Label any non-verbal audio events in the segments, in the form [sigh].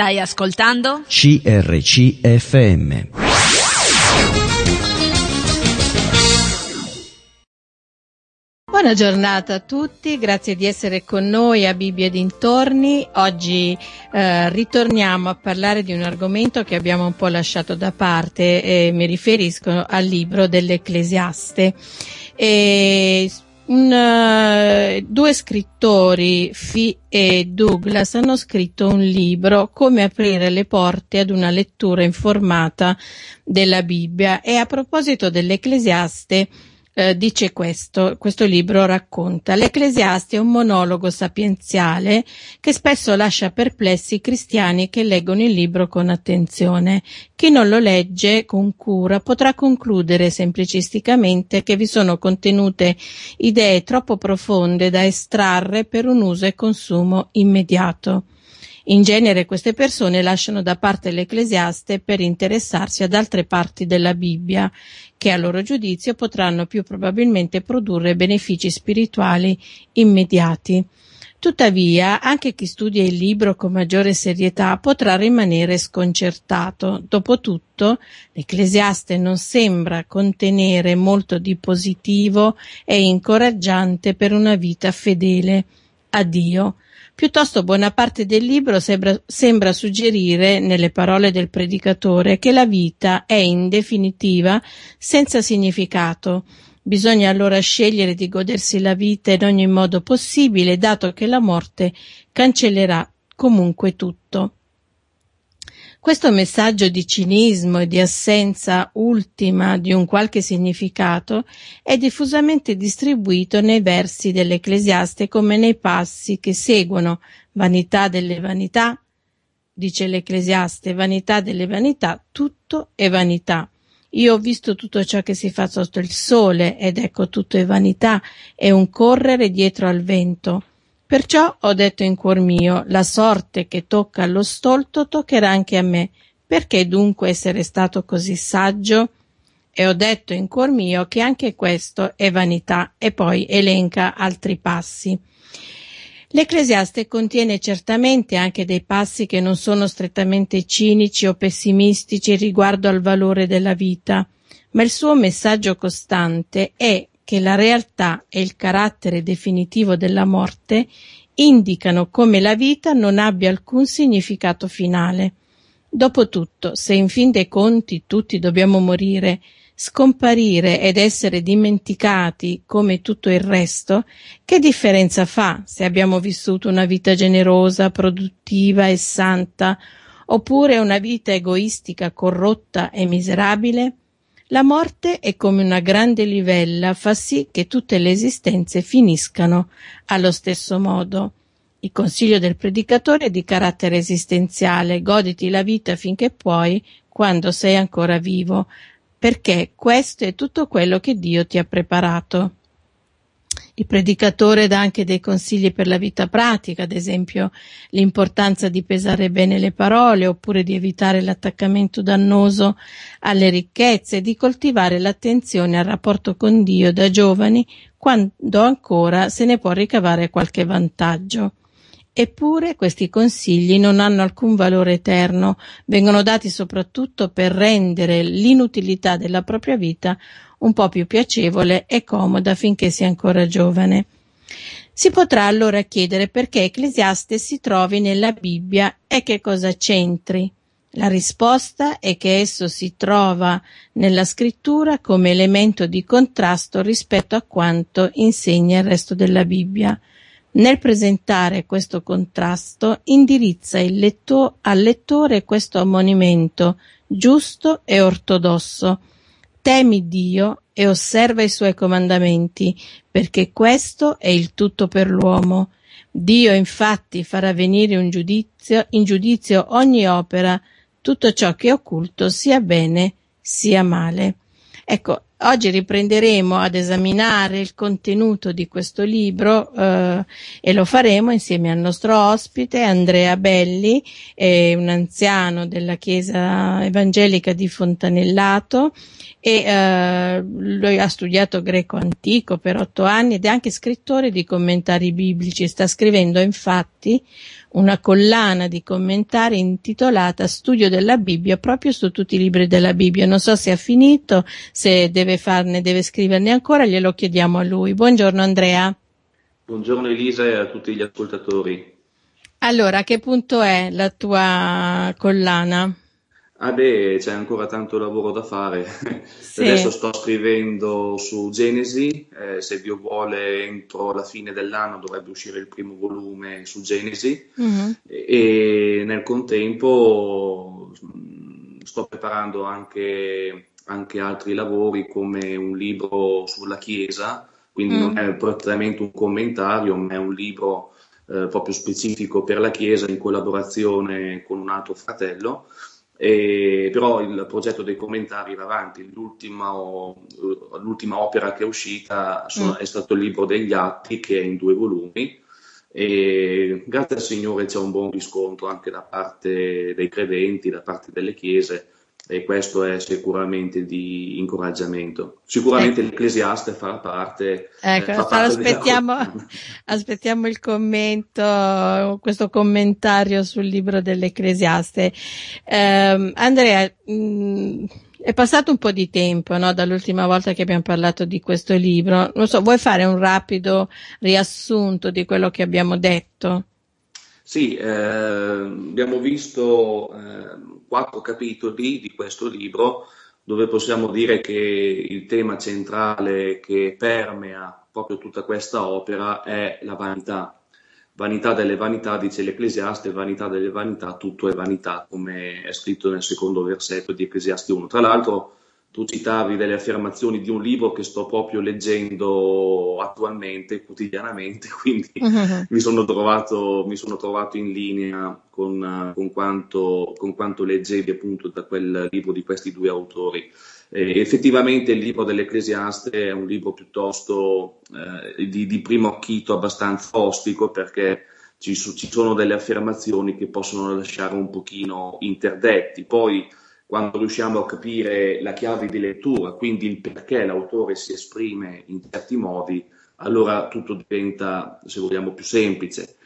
Stai ascoltando? CRCFM. Buona giornata a tutti, grazie di essere con noi a Bibbia e dintorni. Oggi eh, ritorniamo a parlare di un argomento che abbiamo un po' lasciato da parte e mi riferisco al libro dell'Ecclesiaste. E un, uh, due scrittori, Fee e Douglas, hanno scritto un libro Come aprire le porte ad una lettura informata della Bibbia. E a proposito dell'Ecclesiaste eh, dice questo, questo libro racconta. L'Ecclesiaste è un monologo sapienziale che spesso lascia perplessi i cristiani che leggono il libro con attenzione. Chi non lo legge con cura potrà concludere semplicisticamente che vi sono contenute idee troppo profonde da estrarre per un uso e consumo immediato. In genere queste persone lasciano da parte l'Ecclesiaste per interessarsi ad altre parti della Bibbia, che a loro giudizio potranno più probabilmente produrre benefici spirituali immediati. Tuttavia, anche chi studia il libro con maggiore serietà potrà rimanere sconcertato. Dopotutto, l'Ecclesiaste non sembra contenere molto di positivo e incoraggiante per una vita fedele a Dio. Piuttosto buona parte del libro sembra, sembra, suggerire, nelle parole del predicatore, che la vita è in definitiva senza significato. Bisogna allora scegliere di godersi la vita in ogni modo possibile, dato che la morte cancellerà comunque tutto. Questo messaggio di cinismo e di assenza ultima di un qualche significato è diffusamente distribuito nei versi dell'Ecclesiaste come nei passi che seguono vanità delle vanità, dice l'Ecclesiaste, vanità delle vanità, tutto è vanità. Io ho visto tutto ciò che si fa sotto il sole ed ecco tutto è vanità, è un correre dietro al vento. Perciò ho detto in cuor mio, la sorte che tocca allo stolto toccherà anche a me. Perché dunque essere stato così saggio? E ho detto in cuor mio che anche questo è vanità e poi elenca altri passi. L'Ecclesiaste contiene certamente anche dei passi che non sono strettamente cinici o pessimistici riguardo al valore della vita, ma il suo messaggio costante è che la realtà e il carattere definitivo della morte indicano come la vita non abbia alcun significato finale. Dopotutto, se in fin dei conti tutti dobbiamo morire, scomparire ed essere dimenticati come tutto il resto, che differenza fa se abbiamo vissuto una vita generosa, produttiva e santa, oppure una vita egoistica, corrotta e miserabile? La morte è come una grande livella, fa sì che tutte le esistenze finiscano allo stesso modo. Il consiglio del predicatore è di carattere esistenziale, goditi la vita finché puoi, quando sei ancora vivo, perché questo è tutto quello che Dio ti ha preparato. Il predicatore dà anche dei consigli per la vita pratica, ad esempio l'importanza di pesare bene le parole oppure di evitare l'attaccamento dannoso alle ricchezze di coltivare l'attenzione al rapporto con Dio da giovani quando ancora se ne può ricavare qualche vantaggio. Eppure questi consigli non hanno alcun valore eterno, vengono dati soprattutto per rendere l'inutilità della propria vita un po' più piacevole e comoda finché si è ancora giovane. Si potrà allora chiedere perché Ecclesiaste si trovi nella Bibbia e che cosa c'entri. La risposta è che esso si trova nella scrittura come elemento di contrasto rispetto a quanto insegna il resto della Bibbia. Nel presentare questo contrasto indirizza letto- al lettore questo ammonimento giusto e ortodosso, Temi Dio e osserva i suoi comandamenti, perché questo è il tutto per l'uomo. Dio infatti farà venire giudizio, in giudizio ogni opera, tutto ciò che è occulto, sia bene sia male. Ecco, Oggi riprenderemo ad esaminare il contenuto di questo libro eh, e lo faremo insieme al nostro ospite Andrea Belli, un anziano della Chiesa Evangelica di Fontanellato e eh, lui ha studiato greco antico per otto anni ed è anche scrittore di commentari biblici. Sta scrivendo infatti una collana di commentari intitolata Studio della Bibbia proprio su tutti i libri della Bibbia. Non so se ha finito, se deve farne, deve scriverne ancora, glielo chiediamo a lui. Buongiorno Andrea. Buongiorno Elisa e a tutti gli ascoltatori. Allora, a che punto è la tua collana? Ah beh, c'è ancora tanto lavoro da fare. Sì. Adesso sto scrivendo su Genesi, eh, se Dio vuole entro la fine dell'anno dovrebbe uscire il primo volume su Genesi mm-hmm. e, e, nel contempo mm, sto preparando anche, anche, altri lavori come un libro sulla Chiesa, quindi mm. non è prettamente un commentario, ma è un libro eh, proprio specifico per la Chiesa in collaborazione con un altro fratello e, però il progetto dei commentari va avanti. L'ultima, l'ultima opera che è uscita sono, mm. è stato il libro degli atti, che è in due volumi. E grazie al Signore c'è un buon riscontro anche da parte dei credenti, da parte delle chiese e questo è sicuramente di incoraggiamento. Sicuramente ecco. l'Ecclesiaste farà parte. Ecco, fa parte aspettiamo, [laughs] aspettiamo, il commento, questo commentario sul libro dell'Ecclesiaste. Eh, Andrea, mh, mm, è passato un po' di tempo no, dall'ultima volta che abbiamo parlato di questo libro. Non so, vuoi fare un rapido riassunto di quello che abbiamo detto? Sì, eh, abbiamo visto eh, quattro capitoli di questo libro dove possiamo dire che il tema centrale che permea proprio tutta questa opera è la vanità. Vanità delle vanità, dice l'Ecclesiaste, vanità delle vanità, tutto è vanità, come è scritto nel secondo versetto di Ecclesiasti 1. Tra l'altro, tu citavi delle affermazioni di un libro che sto proprio leggendo attualmente, quotidianamente, [laughs] quindi uh-huh. mi, sono trovato, mi, sono trovato, in linea con, con, quanto, con, quanto, leggevi appunto da quel libro di questi due autori. Eh, effettivamente il libro dell'Ecclesiaste è un libro piuttosto eh, di, di, primo acchito abbastanza ostico perché ci, ci sono delle affermazioni che possono lasciare un pochino interdetti. Poi quando riusciamo a capire la chiave di lettura, quindi il perché l'autore si esprime in certi modi, allora tutto diventa, se vogliamo, più semplice.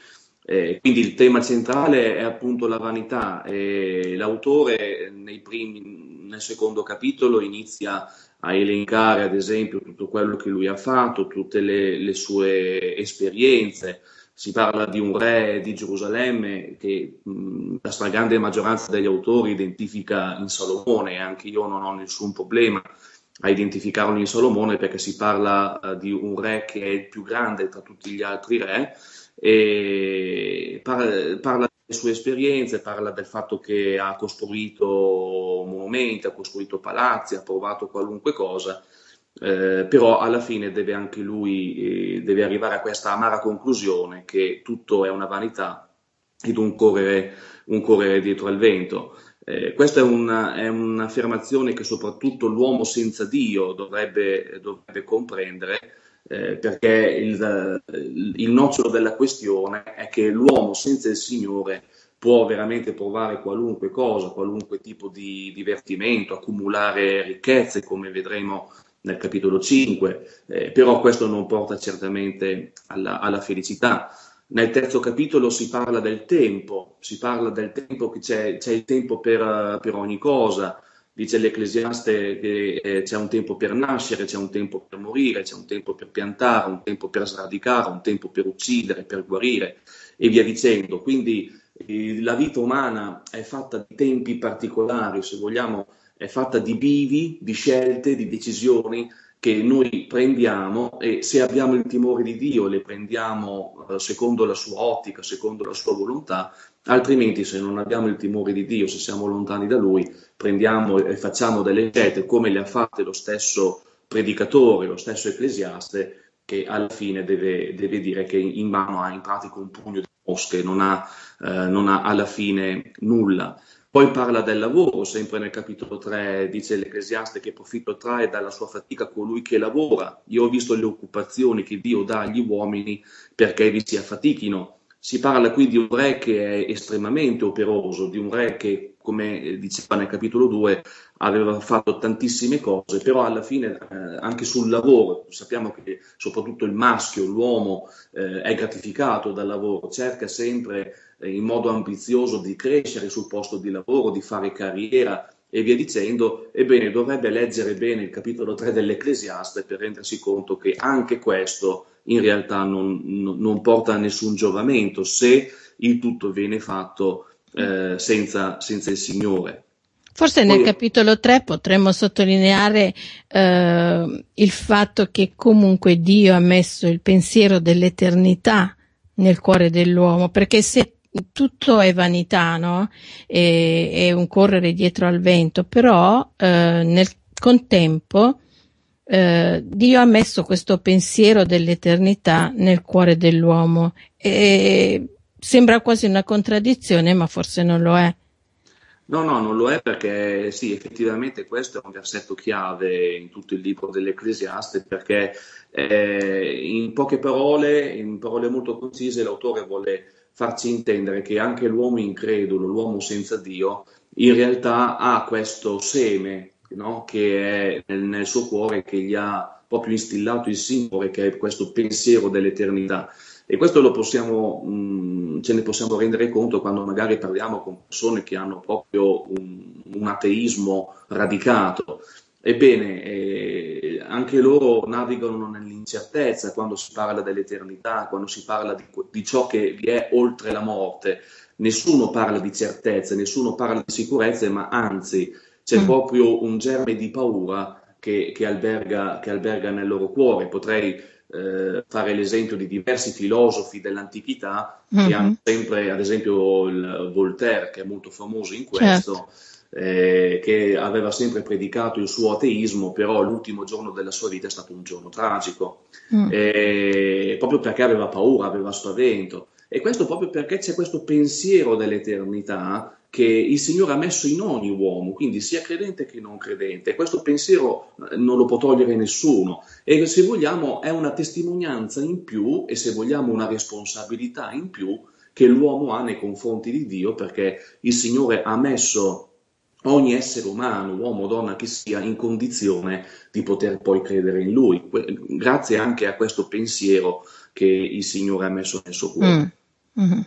Eh, quindi il tema centrale è appunto la vanità e l'autore primi, nel secondo capitolo inizia a elencare ad esempio tutto quello che lui ha fatto, tutte le, le sue esperienze, si parla di un re di Gerusalemme che mh, la stragrande maggioranza degli autori identifica in Salomone anche io non ho nessun problema a identificarlo in Salomone perché si parla uh, di un re che è il più grande tra tutti gli altri re e parla, parla delle sue esperienze, parla del fatto che ha costruito monumenti, ha costruito palazzi, ha provato qualunque cosa eh, però alla fine deve anche lui eh, deve arrivare a questa amara conclusione che tutto è una vanità ed un correre, un correre dietro al vento. Eh, questa è, una, è, un'affermazione che soprattutto l'uomo senza Dio dovrebbe, dovrebbe comprendere, eh, perché il, il, nocciolo della questione è che l'uomo senza il Signore può veramente provare qualunque cosa, qualunque tipo di divertimento, accumulare ricchezze, come vedremo nel capitolo 5, eh, però questo non porta certamente alla, alla, felicità. Nel terzo capitolo si parla del tempo, si parla del tempo che c'è, c'è il tempo per, per, ogni cosa, dice l'Ecclesiaste che eh, c'è un tempo per nascere, c'è un tempo per morire, c'è un tempo per piantare, un tempo per sradicare, un tempo per uccidere, per guarire e via dicendo. Quindi eh, la vita umana è fatta di tempi particolari, se vogliamo è fatta di bivi, di scelte, di decisioni che noi prendiamo e se abbiamo il timore di Dio le prendiamo eh, secondo la sua ottica, secondo la sua volontà, altrimenti se non abbiamo il timore di Dio, se siamo lontani da Lui, prendiamo e facciamo delle scelte come le ha fatte lo stesso predicatore, lo stesso ecclesiaste, che alla fine deve, deve dire che in mano ha in pratica un pugno di mosche, non ha, eh, non ha alla fine nulla. Poi parla del lavoro, sempre nel capitolo 3 dice l'Ecclesiaste che profitto trae dalla sua fatica colui che lavora. Io ho visto le occupazioni che Dio dà agli uomini perché vi si affatichino. Si parla qui di un re che è estremamente operoso, di un re che, come diceva nel capitolo 2, aveva fatto tantissime cose, però alla fine eh, anche sul lavoro, sappiamo che soprattutto il maschio, l'uomo, eh, è gratificato dal lavoro, cerca sempre eh, in modo ambizioso di crescere sul posto di lavoro, di fare carriera, e via dicendo, ebbene dovrebbe leggere bene il capitolo 3 dell'Ecclesiaste per rendersi conto che anche questo in realtà non, non porta a nessun giovamento se il tutto viene fatto eh, senza, senza, il Signore. Forse nel capitolo 3 potremmo sottolineare eh, il fatto che comunque Dio ha messo il pensiero dell'eternità nel cuore dell'uomo, perché se tutto è vanità, no? È, è un correre dietro al vento, però eh, nel contempo eh, Dio ha messo questo pensiero dell'eternità nel cuore dell'uomo e sembra quasi una contraddizione, ma forse non lo è. No, no, non lo è perché sì, effettivamente questo è un versetto chiave in tutto il libro dell'Ecclesiaste perché eh, in poche parole, in parole molto concise, l'autore vuole farci intendere che anche l'uomo incredulo, l'uomo senza Dio, in realtà ha questo seme no? che è nel, nel, suo cuore, che gli ha proprio instillato il Signore, che è questo pensiero dell'eternità. E questo lo possiamo, mh, ce ne possiamo rendere conto quando magari parliamo con persone che hanno proprio un, un ateismo radicato. Ebbene, eh, anche loro navigano nell'incertezza quando si parla dell'eternità, quando si parla di, di, ciò che vi è oltre la morte. Nessuno parla di certezze, nessuno parla di sicurezze, ma anzi c'è mm. proprio un germe di paura che, che, alberga, che alberga, nel loro cuore. Potrei eh, fare l'esempio di diversi filosofi dell'antichità mm-hmm. che hanno sempre, ad esempio il Voltaire, che è molto famoso in questo. Certo eh, che aveva sempre predicato il suo ateismo, però l'ultimo giorno della sua vita è stato un giorno tragico, mm. eh, proprio perché aveva paura, aveva spavento. E questo proprio perché c'è questo pensiero dell'eternità che il Signore ha messo in ogni uomo, quindi sia credente che non credente. Questo pensiero eh, non lo può togliere nessuno e se vogliamo è una testimonianza in più e se vogliamo una responsabilità in più che l'uomo ha nei confronti di Dio perché il Signore ha messo ogni essere umano, uomo o donna che sia, in condizione di poter poi credere in lui, grazie anche a questo pensiero che il Signore ha messo nel suo cuore. Mm. Mm-hmm.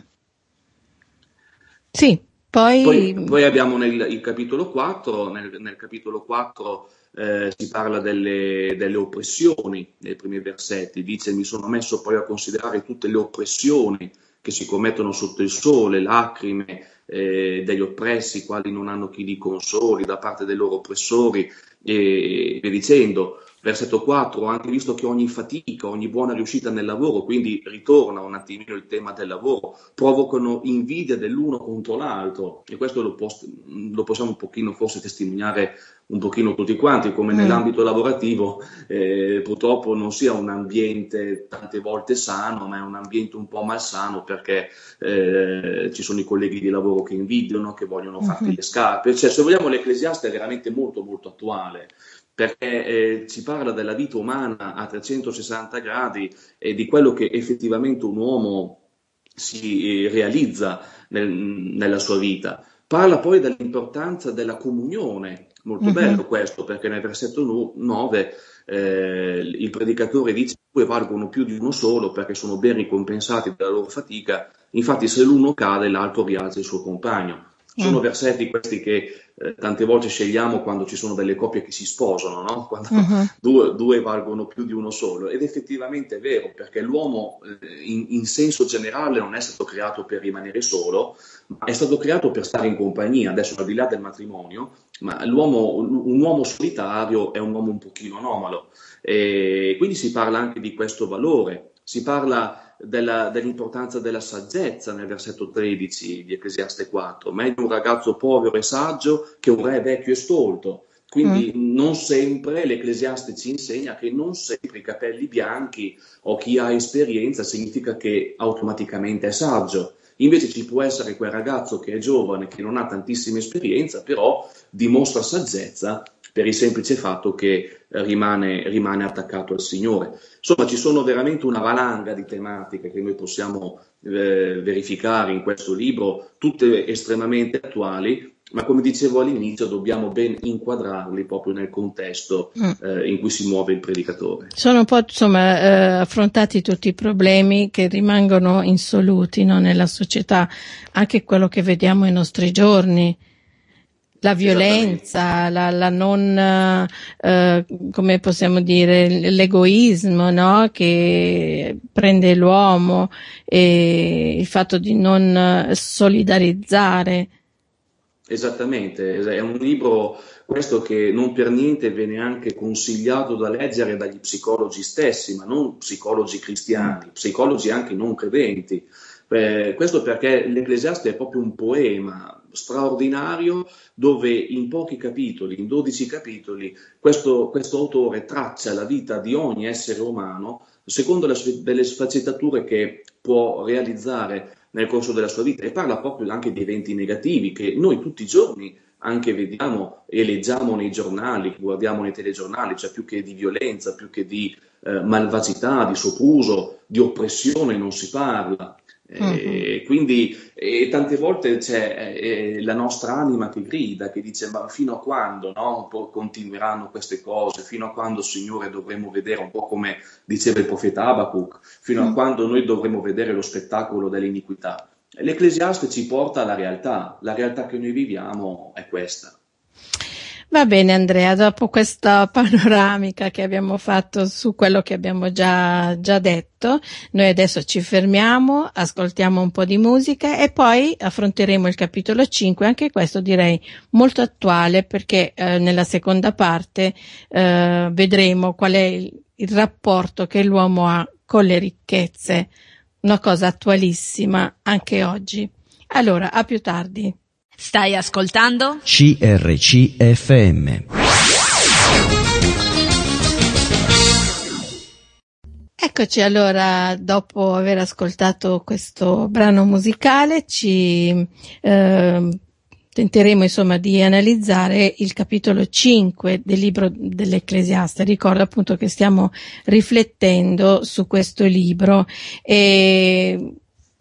Sì, poi... poi... poi... abbiamo nel il capitolo 4, nel, nel capitolo 4 eh, si parla delle, delle, oppressioni nei primi versetti, dice mi sono messo poi a considerare tutte le oppressioni che si commettono sotto il sole, lacrime, eh, degli oppressi, quali non hanno chi li consoli da parte dei loro oppressori e via dicendo. Versetto 4, ho anche visto che ogni fatica, ogni buona riuscita nel lavoro, quindi ritorna un attimino il tema del lavoro, provocano invidia dell'uno contro l'altro. E questo lo, post- lo possiamo un pochino forse testimoniare un pochino tutti quanti, come mm. nell'ambito lavorativo eh, purtroppo non sia un ambiente tante volte sano, ma è un ambiente un po' malsano perché eh, ci sono i colleghi di lavoro che invidiano, che vogliono farti mm-hmm. le scarpe, cioè se vogliamo l'Ecclesiaste è veramente molto molto attuale perché eh, ci parla della vita umana a 360 gradi e di quello che effettivamente un uomo si eh, realizza nel, nella sua vita. Parla poi dell'importanza della comunione, molto uh-huh. bello questo, perché nel versetto 9 eh, il predicatore dice due valgono più di uno solo perché sono ben ricompensati della loro fatica, infatti se l'uno cade l'altro rialza il suo compagno. Sono mm. versetti questi che eh, tante volte scegliamo quando ci sono delle coppie che si sposano, no? [laughs] quando uh-huh. due, due, valgono più di uno solo. Ed effettivamente è vero, perché l'uomo eh, in, in, senso generale non è stato creato per rimanere solo, ma è stato creato per stare in compagnia, adesso al di là del matrimonio, ma l'uomo, un uomo solitario è un uomo un pochino anomalo. E quindi si parla anche di questo valore, si parla della, dell'importanza della saggezza nel versetto 13 di Ecclesiaste 4. Meglio un ragazzo povero e saggio che un re vecchio e stolto. Quindi mm. non sempre l'Ecclesiaste ci insegna che non sempre i capelli bianchi o chi ha esperienza significa che automaticamente è saggio. Invece ci può essere quel ragazzo che è giovane, che non ha tantissima esperienza, però dimostra saggezza per il semplice fatto che rimane, rimane attaccato al Signore. Insomma, ci sono veramente una valanga di tematiche che noi possiamo eh, verificare in questo libro, tutte estremamente attuali, ma come dicevo all'inizio dobbiamo ben inquadrarli proprio nel contesto mm. eh, in cui si muove il predicatore. Sono un po' insomma, eh, affrontati tutti i problemi che rimangono insoluti no, nella società, anche quello che vediamo ai nostri giorni. La violenza, la, la, non, eh, come possiamo dire, l'egoismo no? che prende l'uomo e il fatto di non solidarizzare Esattamente, è un libro questo che non per niente viene anche consigliato da leggere dagli psicologi stessi, ma non psicologi cristiani, psicologi anche non credenti. Eh, questo perché l'Ecclesiaste è proprio un poema straordinario dove in pochi capitoli, in 12 capitoli, questo, questo autore traccia la vita di ogni essere umano secondo le, delle sfaccettature che può realizzare nel corso della sua vita e parla proprio anche di eventi negativi che noi tutti i giorni anche vediamo e leggiamo nei giornali, guardiamo nei telegiornali, cioè più che di violenza, più che di eh, malvagità, di sopruso, di oppressione non si parla. Uh-huh. quindi e tante volte c'è eh, la nostra anima che grida, che dice ma fino a quando no? continueranno queste cose, fino a quando Signore dovremo vedere, un po' come diceva il profeta Abacuc, fino a mm. quando noi dovremo vedere lo spettacolo dell'iniquità. L'Ecclesiaste ci porta alla realtà, la realtà che noi viviamo è questa. Va bene Andrea, dopo questa panoramica che abbiamo fatto su quello che abbiamo già, già detto, noi adesso ci fermiamo, ascoltiamo un po' di musica e poi affronteremo il capitolo 5, anche questo direi molto attuale perché eh, nella seconda parte eh, vedremo qual è il, il rapporto che l'uomo ha con le ricchezze, una cosa attualissima anche oggi. Allora, a più tardi. Stai ascoltando? CRCFM. Eccoci allora, dopo aver ascoltato questo brano musicale, ci eh, tenteremo insomma di analizzare il capitolo 5 del libro dell'Ecclesiaste. Ricordo appunto che stiamo riflettendo su questo libro e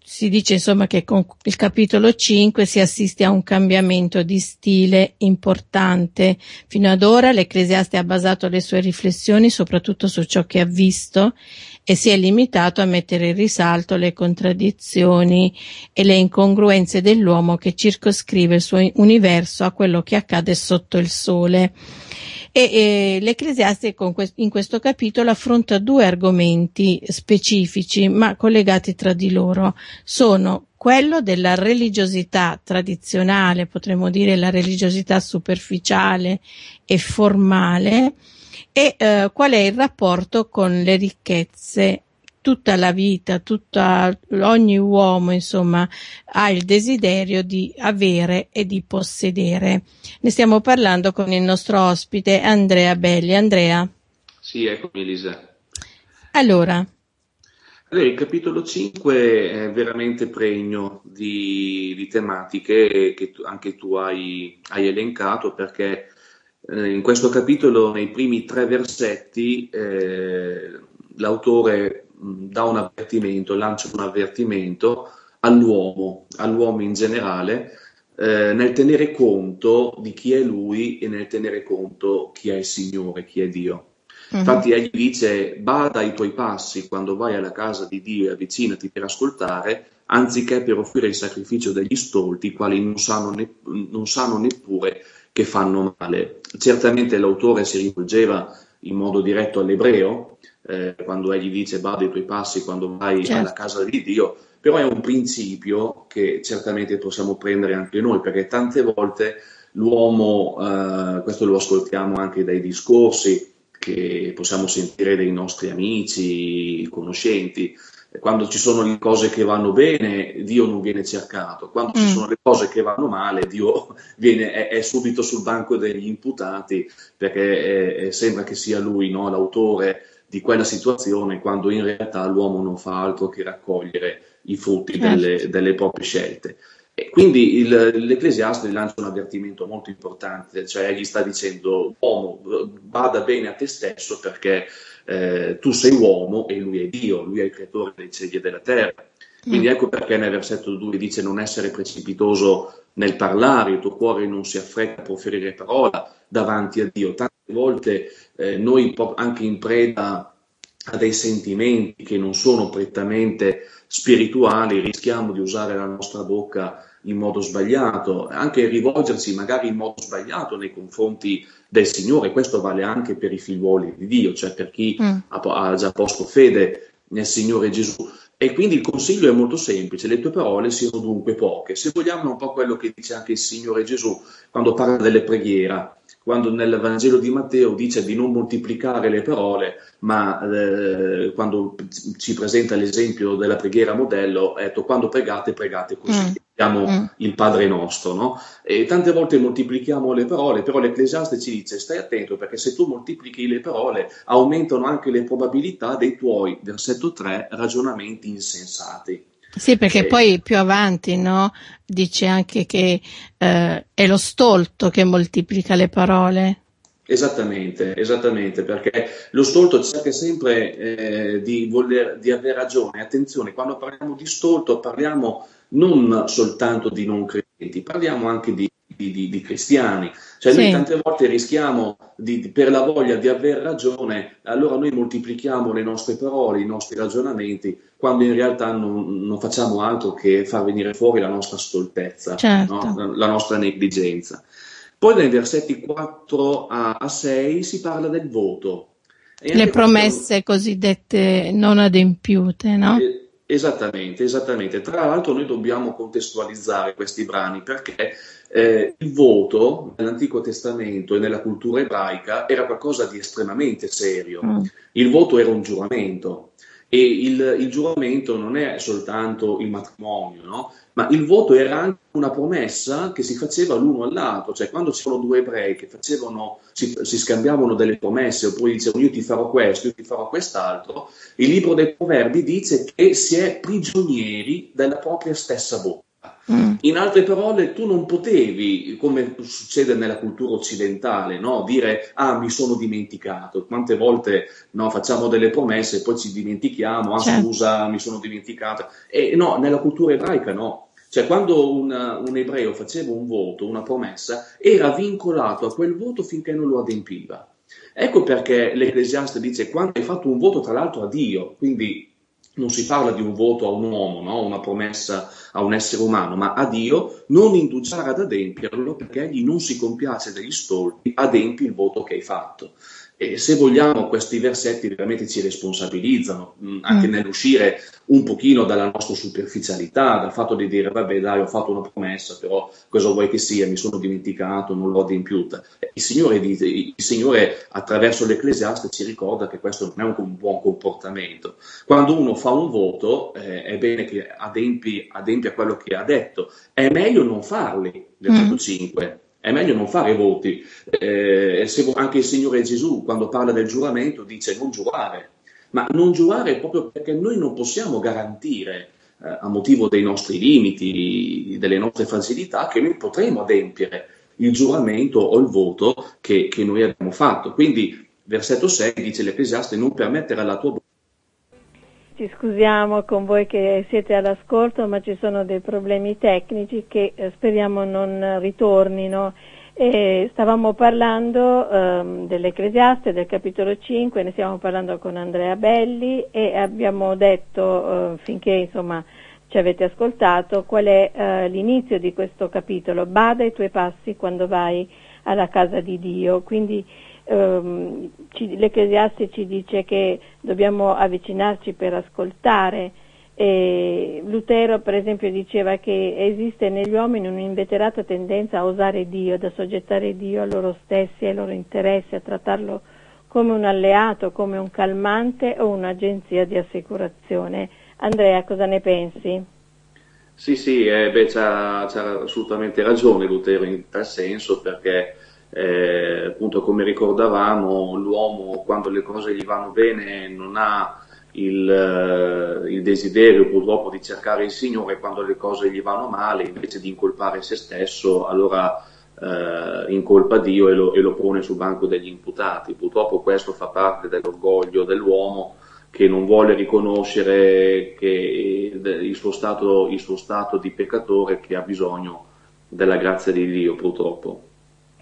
si dice insomma che con il capitolo 5 si assiste a un cambiamento di stile importante. Fino ad ora l'Ecclesiaste ha basato le sue riflessioni soprattutto su ciò che ha visto e si è limitato a mettere in risalto le contraddizioni e le incongruenze dell'uomo che circoscrive il suo universo a quello che accade sotto il sole. E, e l'Ecclesiaste in questo capitolo affronta due argomenti specifici ma collegati tra di loro. Sono quello della religiosità tradizionale, potremmo dire la religiosità superficiale e formale, e eh, qual è il rapporto con le ricchezze tutta la vita, tutta, ogni uomo, insomma, ha il desiderio di avere e di possedere. Ne stiamo parlando con il nostro ospite Andrea Belli. Andrea. Sì, eccomi Elisa. Allora. allora il capitolo 5 è veramente pregno di, di tematiche che tu, anche tu hai, hai elencato perché eh, in questo capitolo, nei primi tre versetti, eh, l'autore dà un avvertimento, lancia un avvertimento all'uomo, all'uomo in generale, eh, nel tenere conto di chi è lui e nel tenere conto chi è il Signore, chi è Dio. Uh-huh. Infatti egli dice, bada ai tuoi passi quando vai alla casa di Dio e avvicinati per ascoltare, anziché per offrire il sacrificio degli stolti, i quali non sanno, ne- non sanno neppure che fanno male. Certamente l'autore si rivolgeva in modo diretto all'ebreo, eh, quando egli dice bada i tuoi passi quando vai certo. alla casa di Dio, però è un principio che certamente possiamo prendere anche noi, perché tante volte l'uomo, eh, questo lo ascoltiamo anche dai discorsi che possiamo sentire dai nostri amici, conoscenti, quando ci sono le cose che vanno bene, Dio non viene cercato, quando mm. ci sono le cose che vanno male, Dio [laughs] viene, è, è subito sul banco degli imputati, perché è, sembra che sia lui no, l'autore di quella situazione quando in realtà l'uomo non fa altro che raccogliere i frutti certo. delle, delle, proprie scelte. E quindi il, l'Ecclesiaste lancia un avvertimento molto importante, cioè gli sta dicendo uomo, bada bene a te stesso perché eh, tu sei uomo e lui è Dio, lui è il creatore dei cieli e della terra. Quindi mm. ecco perché nel versetto 2 dice non essere precipitoso nel parlare, il tuo cuore non si affretta a proferire parola davanti a Dio. Tante volte eh, noi anche in preda a dei sentimenti che non sono prettamente spirituali rischiamo di usare la nostra bocca in modo sbagliato, anche rivolgersi magari in modo sbagliato nei confronti del Signore, questo vale anche per i figliuoli di Dio, cioè per chi mm. ha, ha già posto fede nel Signore Gesù. E quindi il consiglio è molto semplice, le tue parole siano dunque poche. Se vogliamo un po' quello che dice anche il Signore Gesù quando parla delle preghiere, quando nel Vangelo di Matteo dice di non moltiplicare le parole, ma eh, quando ci presenta l'esempio della preghiera modello, ha detto quando pregate, pregate così. Mm. Mm. il Padre nostro, no? E tante volte moltiplichiamo le parole, però l'Ecclesiaste ci dice stai attento perché se tu moltiplichi le parole aumentano anche le probabilità dei tuoi, versetto 3, ragionamenti insensati. Sì, perché poi più avanti no, dice anche che eh, è lo stolto che moltiplica le parole. Esattamente, esattamente, perché lo stolto cerca sempre eh, di, voler, di avere ragione. Attenzione, quando parliamo di stolto parliamo non soltanto di non credenti, parliamo anche di, di, di, di cristiani. Cioè sì. noi tante volte rischiamo per la voglia di aver ragione, allora noi moltiplichiamo le nostre parole, i nostri ragionamenti, quando in realtà non, non facciamo altro che far venire fuori la nostra stoltezza, certo. no? la nostra negligenza. Poi nei versetti 4 a, a 6 si parla del voto. Le promesse questo... cosiddette non adempiute, no? Eh, Esattamente, esattamente. Tra l'altro noi dobbiamo contestualizzare questi brani perché eh, il voto nell'Antico Testamento e nella cultura ebraica era qualcosa di estremamente serio. Mm. Il voto era un giuramento. E il, il, giuramento non è soltanto il matrimonio, no? ma il voto era anche una promessa che si faceva l'uno all'altro, cioè quando c'erano due ebrei che facevano, si, si, scambiavano delle promesse oppure dicevano io ti farò questo, io ti farò quest'altro, il libro dei proverbi dice che si è prigionieri della propria stessa bocca. Mm. In altre parole, tu non potevi, come succede nella cultura occidentale, no? dire ah mi sono dimenticato. Quante volte no, facciamo delle promesse e poi ci dimentichiamo, ah certo. scusa mi sono dimenticato. E no, nella cultura ebraica no. Cioè quando un, un ebreo faceva un voto, una promessa, era vincolato a quel voto finché non lo adempiva. Ecco perché l'Ecclesiaste dice quando hai fatto un voto tra l'altro a Dio, quindi non si parla di un voto a un uomo, no? una promessa a un essere umano, ma a Dio, non indugiare ad adempierlo perché egli non si compiace degli stolti, adempi il voto che hai fatto. E se vogliamo, questi versetti veramente ci responsabilizzano, mm, anche mm. nell'uscire un pochino dalla nostra superficialità, dal fatto di dire, vabbè dai, ho fatto una promessa, però cosa vuoi che sia, mi sono dimenticato, non l'ho adempiuta. Il Signore, dice, il Signore attraverso l'Ecclesiaste ci ricorda che questo non è un buon comportamento. Quando uno fa un voto, eh, è bene che adempi, adempi, a quello che ha detto. È meglio non farli, versetto mm. 5 è meglio non fare voti. Eh, anche il Signore Gesù, quando parla del giuramento, dice non giurare, ma non giurare proprio perché noi non possiamo garantire, eh, a motivo dei nostri limiti, delle nostre facilità, che noi potremo adempiere il giuramento o il voto che, che noi abbiamo fatto. Quindi, versetto 6 dice l'Ecclesiaste: Non permettere alla tua bocca ci scusiamo con voi che siete all'ascolto, ma ci sono dei problemi tecnici che eh, speriamo non ritornino. E stavamo parlando um, dell'Ecclesiaste, del capitolo 5, ne stiamo parlando con Andrea Belli e abbiamo detto, uh, finché insomma, ci avete ascoltato, qual è uh, l'inizio di questo capitolo. Bada i tuoi passi quando vai alla casa di Dio. Quindi ehm, l'Ecclesiaste ci dice che dobbiamo avvicinarci per ascoltare. E Lutero, per esempio, diceva che esiste negli uomini un'inveterata tendenza a osare Dio, ad assoggettare Dio a loro stessi, ai loro interessi, a trattarlo come un alleato, come un calmante o un'agenzia di assicurazione. Andrea, cosa ne pensi? Sì, sì, eh, beh, c'ha, c'ha, assolutamente ragione Lutero in tal senso perché eh, appunto come ricordavamo l'uomo quando le cose gli vanno bene non ha il, eh, il, desiderio purtroppo di cercare il Signore quando le cose gli vanno male, invece di incolpare se stesso, allora eh, incolpa Dio e lo, e lo, pone sul banco degli imputati. Purtroppo questo fa parte dell'orgoglio dell'uomo che non vuole riconoscere il suo, stato, il, suo stato, di peccatore che ha bisogno della grazia di Dio, purtroppo.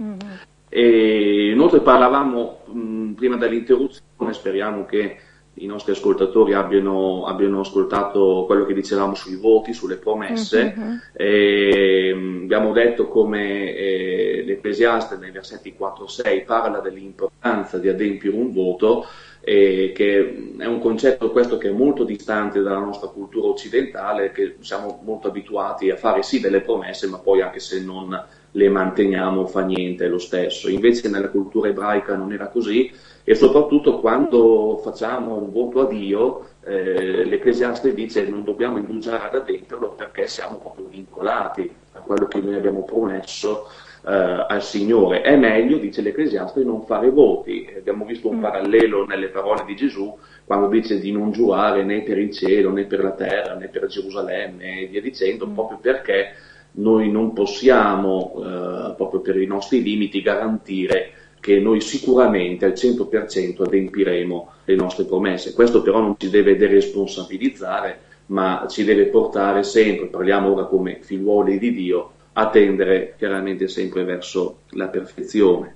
Mm-hmm. E inoltre parlavamo mh, prima dell'interruzione, speriamo che i nostri ascoltatori abbiano, abbiano, ascoltato quello che dicevamo sui voti, sulle promesse. Uh-huh. E, abbiamo detto come eh, l'Ecclesiaste nei versetti 4-6 parla dell'importanza di adempiere un voto, eh, che è un concetto questo che è molto distante dalla nostra cultura occidentale, che siamo molto abituati a fare sì delle promesse, ma poi anche se non le manteniamo fa niente lo stesso. Invece nella cultura ebraica non era così e soprattutto quando facciamo un voto a Dio, eh, l'Ecclesiaste dice non dobbiamo indugiare ad ademperlo perché siamo proprio vincolati a quello che noi abbiamo promesso eh, al Signore. È meglio, dice l'Ecclesiaste, non fare voti. Abbiamo visto un mm. parallelo nelle parole di Gesù quando dice di non giurare né per il cielo, né per la terra, né per Gerusalemme e via dicendo, mm. proprio perché noi non possiamo, eh, proprio per i nostri limiti, garantire che noi sicuramente al 100% adempiremo le nostre promesse. Questo però non ci deve deresponsabilizzare, ma ci deve portare sempre, parliamo ora come figliuoli di Dio, a tendere chiaramente sempre verso la perfezione.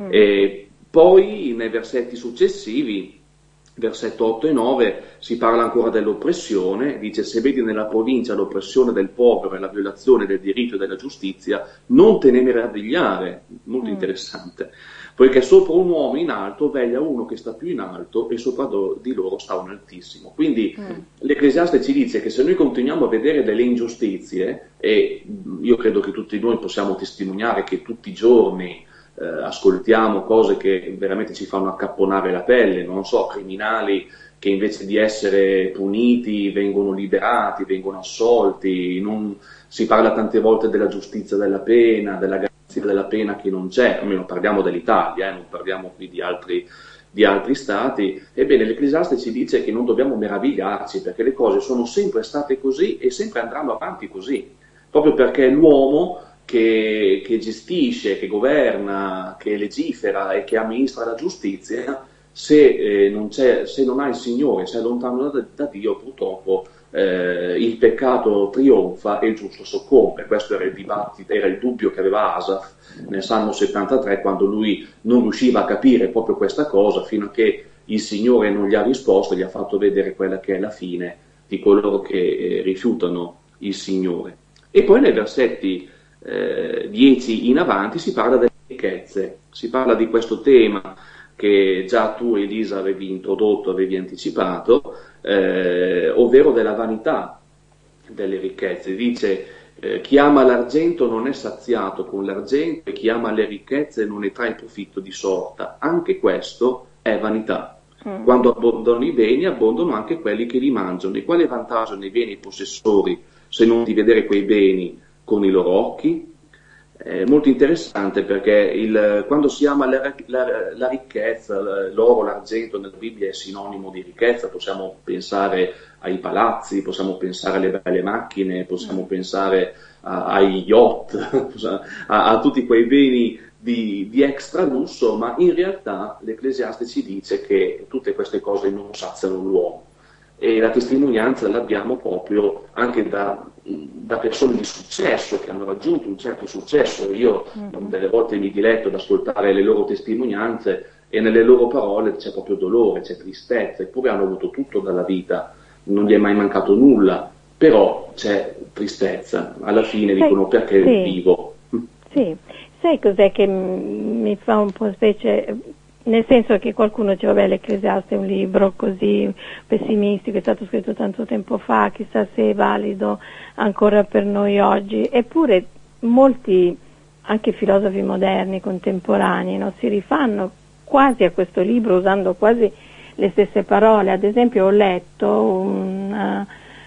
Mm. E poi nei versetti successivi versetto 8 e 9 si parla ancora dell'oppressione, dice se vedi nella provincia l'oppressione del povero e la violazione del diritto e della giustizia, non te ne meravigliare, molto mm. interessante, poiché sopra un uomo in alto veglia uno che sta più in alto e sopra di loro sta un altissimo. Quindi mm. l'Ecclesiaste ci dice che se noi continuiamo a vedere delle ingiustizie, e io credo che tutti noi possiamo testimoniare che tutti i giorni eh, ascoltiamo cose che veramente ci fanno accapponare la pelle, non so, criminali che invece di essere puniti vengono liberati, vengono assolti, non, si parla tante volte della giustizia della pena, della garanzia della pena che non c'è, almeno parliamo dell'Italia, eh, non parliamo qui di altri, di altri stati. Ebbene, l'Ecclesiaste ci dice che non dobbiamo meravigliarci perché le cose sono sempre state così e sempre andranno avanti così, proprio perché l'uomo che, che, gestisce, che governa, che legifera e che amministra la giustizia, se, eh, non, se non, ha il Signore, se è lontano da, da Dio, purtroppo eh, il peccato trionfa e il giusto soccombe. Questo era il, dibattito, era il dubbio che aveva Asaf nel Salmo 73 quando lui non riusciva a capire proprio questa cosa fino a che il Signore non gli ha risposto, gli ha fatto vedere quella che è la fine di coloro che eh, rifiutano il Signore. E poi nei versetti eh, 10 in avanti si parla delle ricchezze, si parla di questo tema che già tu Elisa avevi introdotto, avevi anticipato, eh, ovvero della vanità delle ricchezze. Dice eh, chi ama l'argento non è saziato con l'argento e chi ama le ricchezze non ne trae profitto di sorta. Anche questo è vanità. Mm. Quando abbondano i beni, abbondano anche quelli che li mangiano. E quale vantaggio ne viene ai possessori se non di vedere quei beni con i loro occhi. È molto interessante perché il, quando si ama la, la, la, ricchezza, l'oro, l'argento nella Bibbia è sinonimo di ricchezza, possiamo pensare ai palazzi, possiamo pensare alle belle macchine, possiamo pensare a, ai yacht, [laughs] a, a, tutti quei beni di, di, extra lusso, ma in realtà l'Ecclesiaste ci dice che tutte queste cose non saziano l'uomo e la testimonianza l'abbiamo proprio anche da, da, persone di successo che hanno raggiunto un certo successo. Io mm-hmm. delle volte mi diletto ad ascoltare le loro testimonianze e nelle loro parole c'è proprio dolore, c'è tristezza, eppure hanno avuto tutto dalla vita, non gli è mai mancato nulla, però c'è tristezza. Alla fine dicono perché sì. vivo. Sì, sai cos'è che mi fa un po' specie? Nel senso che qualcuno dice vabbè l'Ecclesiaste è un libro così pessimistico, è stato scritto tanto tempo fa, chissà se è valido ancora per noi oggi, eppure molti anche filosofi moderni, contemporanei, no, si rifanno quasi a questo libro usando quasi le stesse parole, ad esempio ho letto un,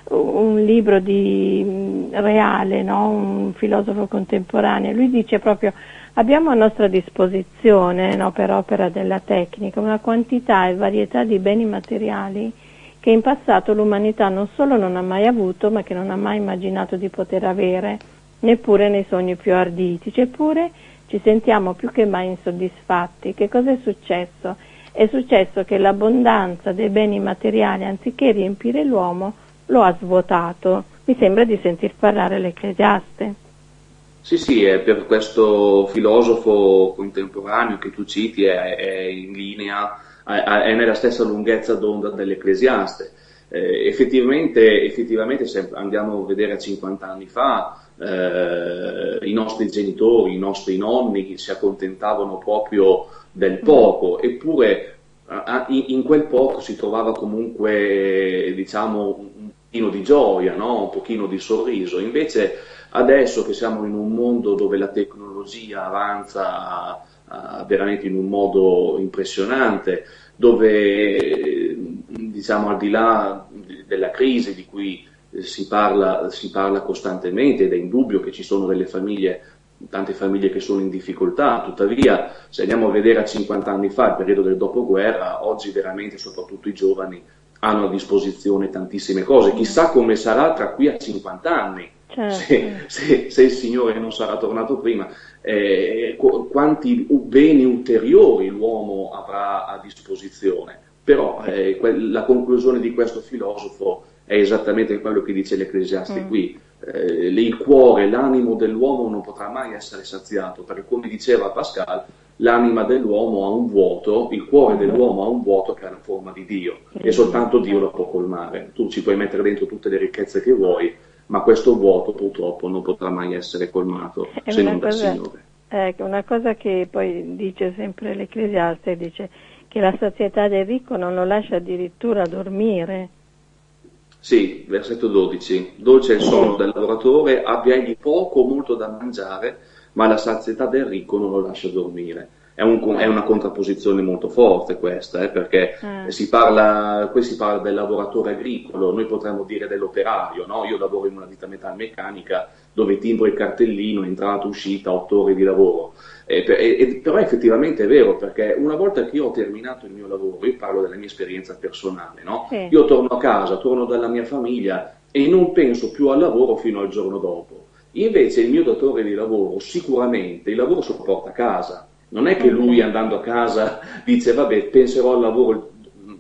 uh, un libro di Reale, no, un filosofo contemporaneo, lui dice proprio Abbiamo a nostra disposizione, no, per opera della tecnica, una quantità e varietà di beni materiali che in passato l'umanità non solo non ha mai avuto, ma che non ha mai immaginato di poter avere, neppure nei sogni più arditi. Eppure ci sentiamo più che mai insoddisfatti. Che cosa è successo? È successo che l'abbondanza dei beni materiali, anziché riempire l'uomo, lo ha svuotato. Mi sembra di sentir parlare l'Ecclesiaste. Sì, sì, è per questo filosofo contemporaneo che tu citi è, è in linea, è, nella stessa lunghezza d'onda dell'Ecclesiaste. Eh, effettivamente, effettivamente, se andiamo a vedere a 50 anni fa, eh, i nostri genitori, i nostri nonni si accontentavano proprio del poco, eppure in, in quel poco si trovava comunque, diciamo, pochino di gioia, no? un pochino di sorriso. Invece Adesso che siamo in un mondo dove la tecnologia avanza uh, veramente in un modo impressionante, dove diciamo al di là della crisi di cui si parla, si parla costantemente ed è indubbio che ci sono delle famiglie tante famiglie che sono in difficoltà, tuttavia se andiamo a vedere a 50 anni fa, il periodo del dopoguerra, oggi veramente soprattutto i giovani hanno a disposizione tantissime cose, chissà come sarà tra qui a 50 anni, Certo. Se, se, se, il Signore non sarà tornato prima, eh, quanti beni ulteriori l'uomo avrà a disposizione. Però eh, la conclusione di questo filosofo è esattamente quello che dice l'Ecclesiaste mm. qui. Eh, il cuore, l'animo dell'uomo non potrà mai essere saziato, perché come diceva Pascal, l'anima dell'uomo ha un vuoto, il cuore dell'uomo ha un vuoto che ha la forma di Dio e soltanto Dio lo può colmare. Tu ci puoi mettere dentro tutte le ricchezze che vuoi, ma questo vuoto purtroppo non potrà mai essere colmato è se non dal Signore. Ecco, una cosa che poi dice sempre l'Ecclesiaste, dice che la sazietà del ricco non lo lascia addirittura dormire. Sì, versetto 12. Dolce è il sonno del lavoratore, abbia egli poco o molto da mangiare, ma la sazietà del ricco non lo lascia dormire. È, un, è, una contrapposizione molto forte questa, eh, perché eh. Si parla, qui si parla del lavoratore agricolo, noi potremmo dire dell'operaio, no? io lavoro in una ditta metalmeccanica dove timbro il cartellino, entrata, uscita, otto ore di lavoro. Eh, per, eh, però effettivamente è vero, perché una volta che io ho terminato il mio lavoro, io parlo della mia esperienza personale, no? sì. io torno a casa, torno dalla mia famiglia e non penso più al lavoro fino al giorno dopo. Invece il mio datore di lavoro sicuramente il lavoro se lo porta a casa, non è che lui andando a casa dice vabbè penserò al lavoro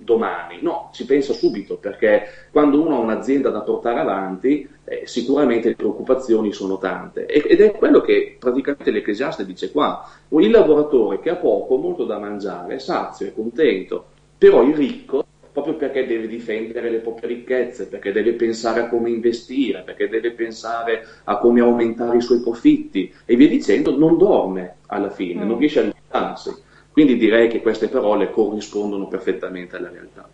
domani, no, si pensa subito perché quando uno ha un'azienda da portare avanti eh, sicuramente le preoccupazioni sono tante. Ed è quello che praticamente l'Ecclesiaste dice qua, il lavoratore che ha poco, molto da mangiare, è sazio, è contento, però il ricco proprio perché deve difendere le proprie ricchezze, perché deve pensare a come investire, perché deve pensare a come aumentare i suoi profitti e via dicendo, non dorme alla fine, mm. non riesce a rilassarsi. Quindi direi che queste parole corrispondono perfettamente alla realtà.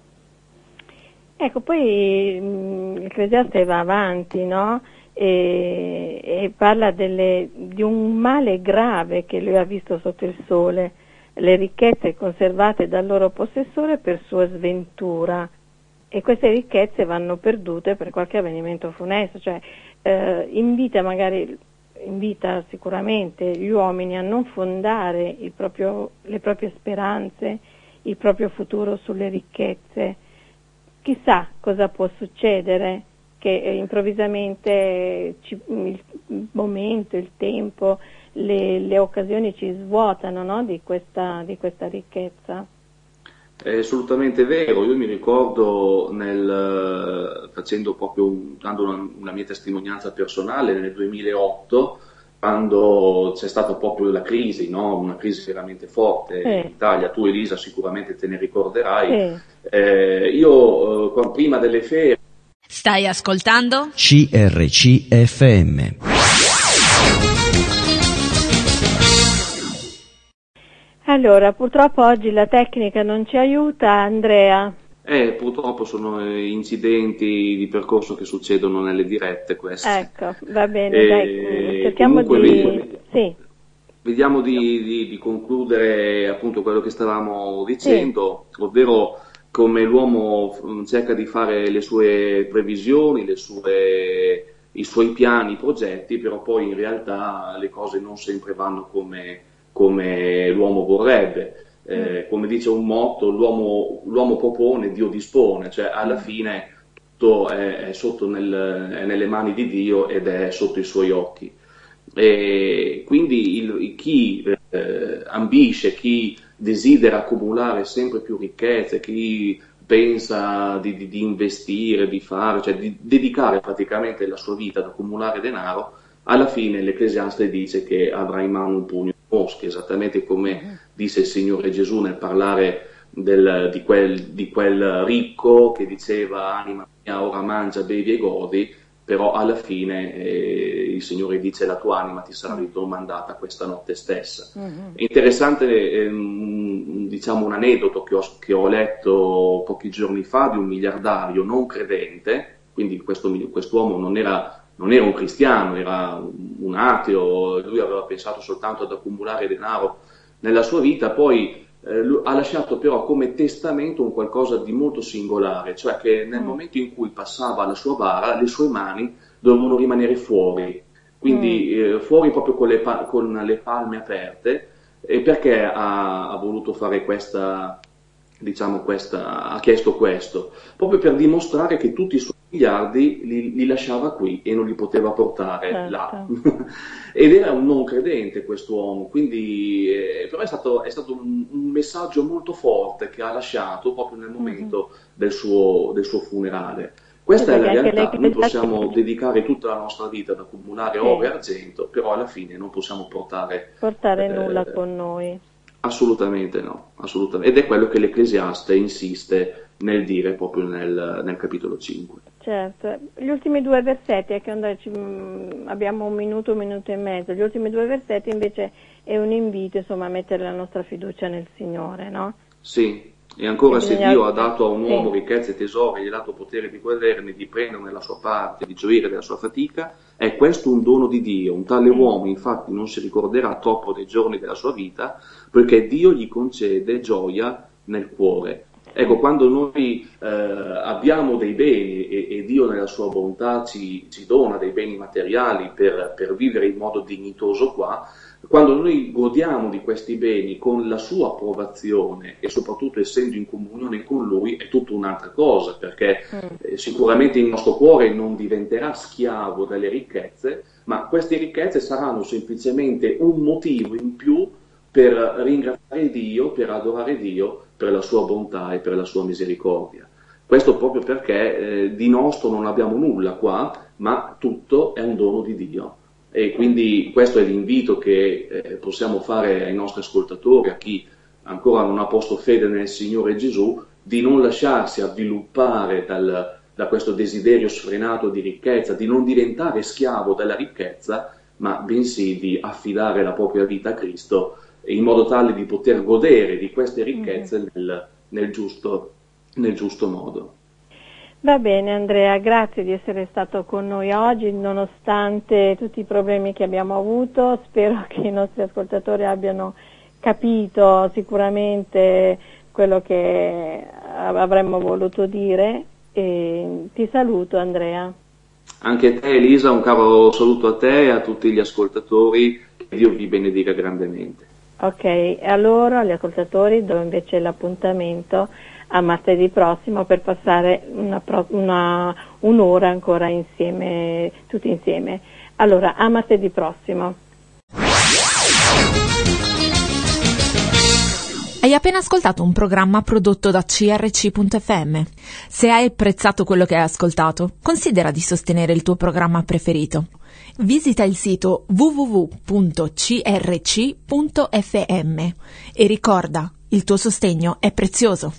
Ecco, poi mm, l'Ecclesiaste va avanti, no? E, e parla delle, di un male grave che lui ha visto sotto il sole le ricchezze conservate dal loro possessore per sua sventura e queste ricchezze vanno perdute per qualche avvenimento funesto, cioè eh, invita magari invita sicuramente gli uomini a non fondare proprio, le proprie speranze, il proprio futuro sulle ricchezze. Chissà cosa può succedere che improvvisamente ci, il momento, il tempo le, le occasioni ci svuotano no? di, questa, di questa ricchezza. È assolutamente vero, io mi ricordo nel, facendo proprio, dando una, una, mia testimonianza personale nel 2008, quando c'è stata proprio la crisi, no? una crisi veramente forte eh. in Italia, tu Elisa sicuramente te ne ricorderai, eh. Eh, io eh, prima delle ferie... Stai ascoltando? CRCFM. Allora, purtroppo oggi la tecnica non ci aiuta, Andrea. Eh, purtroppo sono incidenti di percorso che succedono nelle dirette queste. Ecco, va bene, e, dai, cerchiamo di... Vediamo, sì. vediamo di, di, di, concludere appunto quello che stavamo dicendo, sì. ovvero come l'uomo mm, cerca di fare le sue previsioni, le sue, i suoi piani, i progetti, però poi in realtà le cose non sempre vanno come come l'uomo vorrebbe. eh, come dice un motto, l'uomo, l'uomo, propone, Dio dispone, cioè alla mm. fine tutto è, è, nel, è, nelle mani di Dio ed è sotto i suoi occhi. E quindi il, chi eh, ambisce, chi desidera accumulare sempre più ricchezze, chi pensa di, di, di investire, di fare, cioè di dedicare praticamente la sua vita ad accumulare denaro, alla fine l'Ecclesiaste dice che avrà in mano un pugno di mosche, esattamente come disse il Signore Gesù nel parlare del, di, quel, di, quel, ricco che diceva anima mia ora mangia, bevi e godi, però alla fine eh, il Signore dice la tua anima ti sarà ridomandata questa notte stessa. Mm-hmm. È interessante eh, diciamo un aneddoto che ho, che ho, letto pochi giorni fa di un miliardario non credente, quindi questo, quest'uomo non era, non era un cristiano, era un ateo, lui aveva pensato soltanto ad accumulare denaro nella sua vita, poi eh, ha lasciato però come testamento un qualcosa di molto singolare, cioè che nel mm. momento in cui passava la sua bara, le sue mani dovevano rimanere fuori, quindi mm. eh, fuori proprio con le, pa- con le, palme aperte. E perché ha, ha voluto fare questa, diciamo, questa, ha chiesto questo? Proprio per dimostrare che tutti i suoi miliardi li, li, lasciava qui e non li poteva portare certo. là. [laughs] Ed era un non credente questo uomo, quindi eh, però è stato, è stato un, un, messaggio molto forte che ha lasciato proprio nel momento mm-hmm. del, suo, del, suo, funerale. Questa sì, è la realtà, noi possiamo dedicare tutta la nostra vita ad accumulare sì. oro e argento, però alla fine non possiamo portare, portare eh, nulla con noi. Assolutamente no, assolutamente. ed è quello che l'Ecclesiaste insiste nel dire proprio nel, nel capitolo 5. Certo, gli ultimi due versetti, è che mm, abbiamo un minuto, un minuto e mezzo, gli ultimi due versetti invece è un invito insomma, a mettere la nostra fiducia nel Signore, no? Sì, e ancora e se Dio ha dato a un uomo sì. ricchezze e tesori, gli ha dato potere di goderne, di prendere nella sua parte, di gioire della sua fatica, è questo un dono di Dio. Un tale sì. uomo infatti non si ricorderà troppo dei giorni della sua vita, perché Dio gli concede gioia nel cuore. Ecco, quando noi eh, abbiamo dei beni e, e, Dio nella sua bontà ci, ci dona dei beni materiali per, per, vivere in modo dignitoso qua, quando noi godiamo di questi beni con la sua approvazione e soprattutto essendo in comunione con Lui è tutta un'altra cosa, perché mm. eh, sicuramente il nostro cuore non diventerà schiavo delle ricchezze, ma queste ricchezze saranno semplicemente un motivo in più per ringraziare Dio, per adorare Dio per la sua bontà e per la sua misericordia. Questo proprio perché eh, di nostro non abbiamo nulla qua, ma tutto è un dono di Dio. E quindi questo è l'invito che eh, possiamo fare ai nostri ascoltatori, a chi ancora non ha posto fede nel Signore Gesù, di non lasciarsi avviluppare dal, da questo desiderio sfrenato di ricchezza, di non diventare schiavo della ricchezza, ma bensì di affidare la propria vita a Cristo in modo tale di poter godere di queste ricchezze mm. nel, nel, giusto, nel giusto modo. Va bene Andrea, grazie di essere stato con noi oggi, nonostante tutti i problemi che abbiamo avuto, spero [laughs] che i nostri ascoltatori abbiano capito sicuramente quello che avremmo voluto dire e ti saluto Andrea. Anche a te Elisa, un caro saluto a te e a tutti gli ascoltatori, che Dio vi benedica grandemente. Ok, allora agli ascoltatori do invece l'appuntamento a martedì prossimo per passare una, una, un'ora ancora insieme, tutti insieme. Allora, a martedì prossimo. Hai appena ascoltato un programma prodotto da crc.fm. Se hai apprezzato quello che hai ascoltato, considera di sostenere il tuo programma preferito. Visita il sito www.crc.fm e ricorda, il tuo sostegno è prezioso.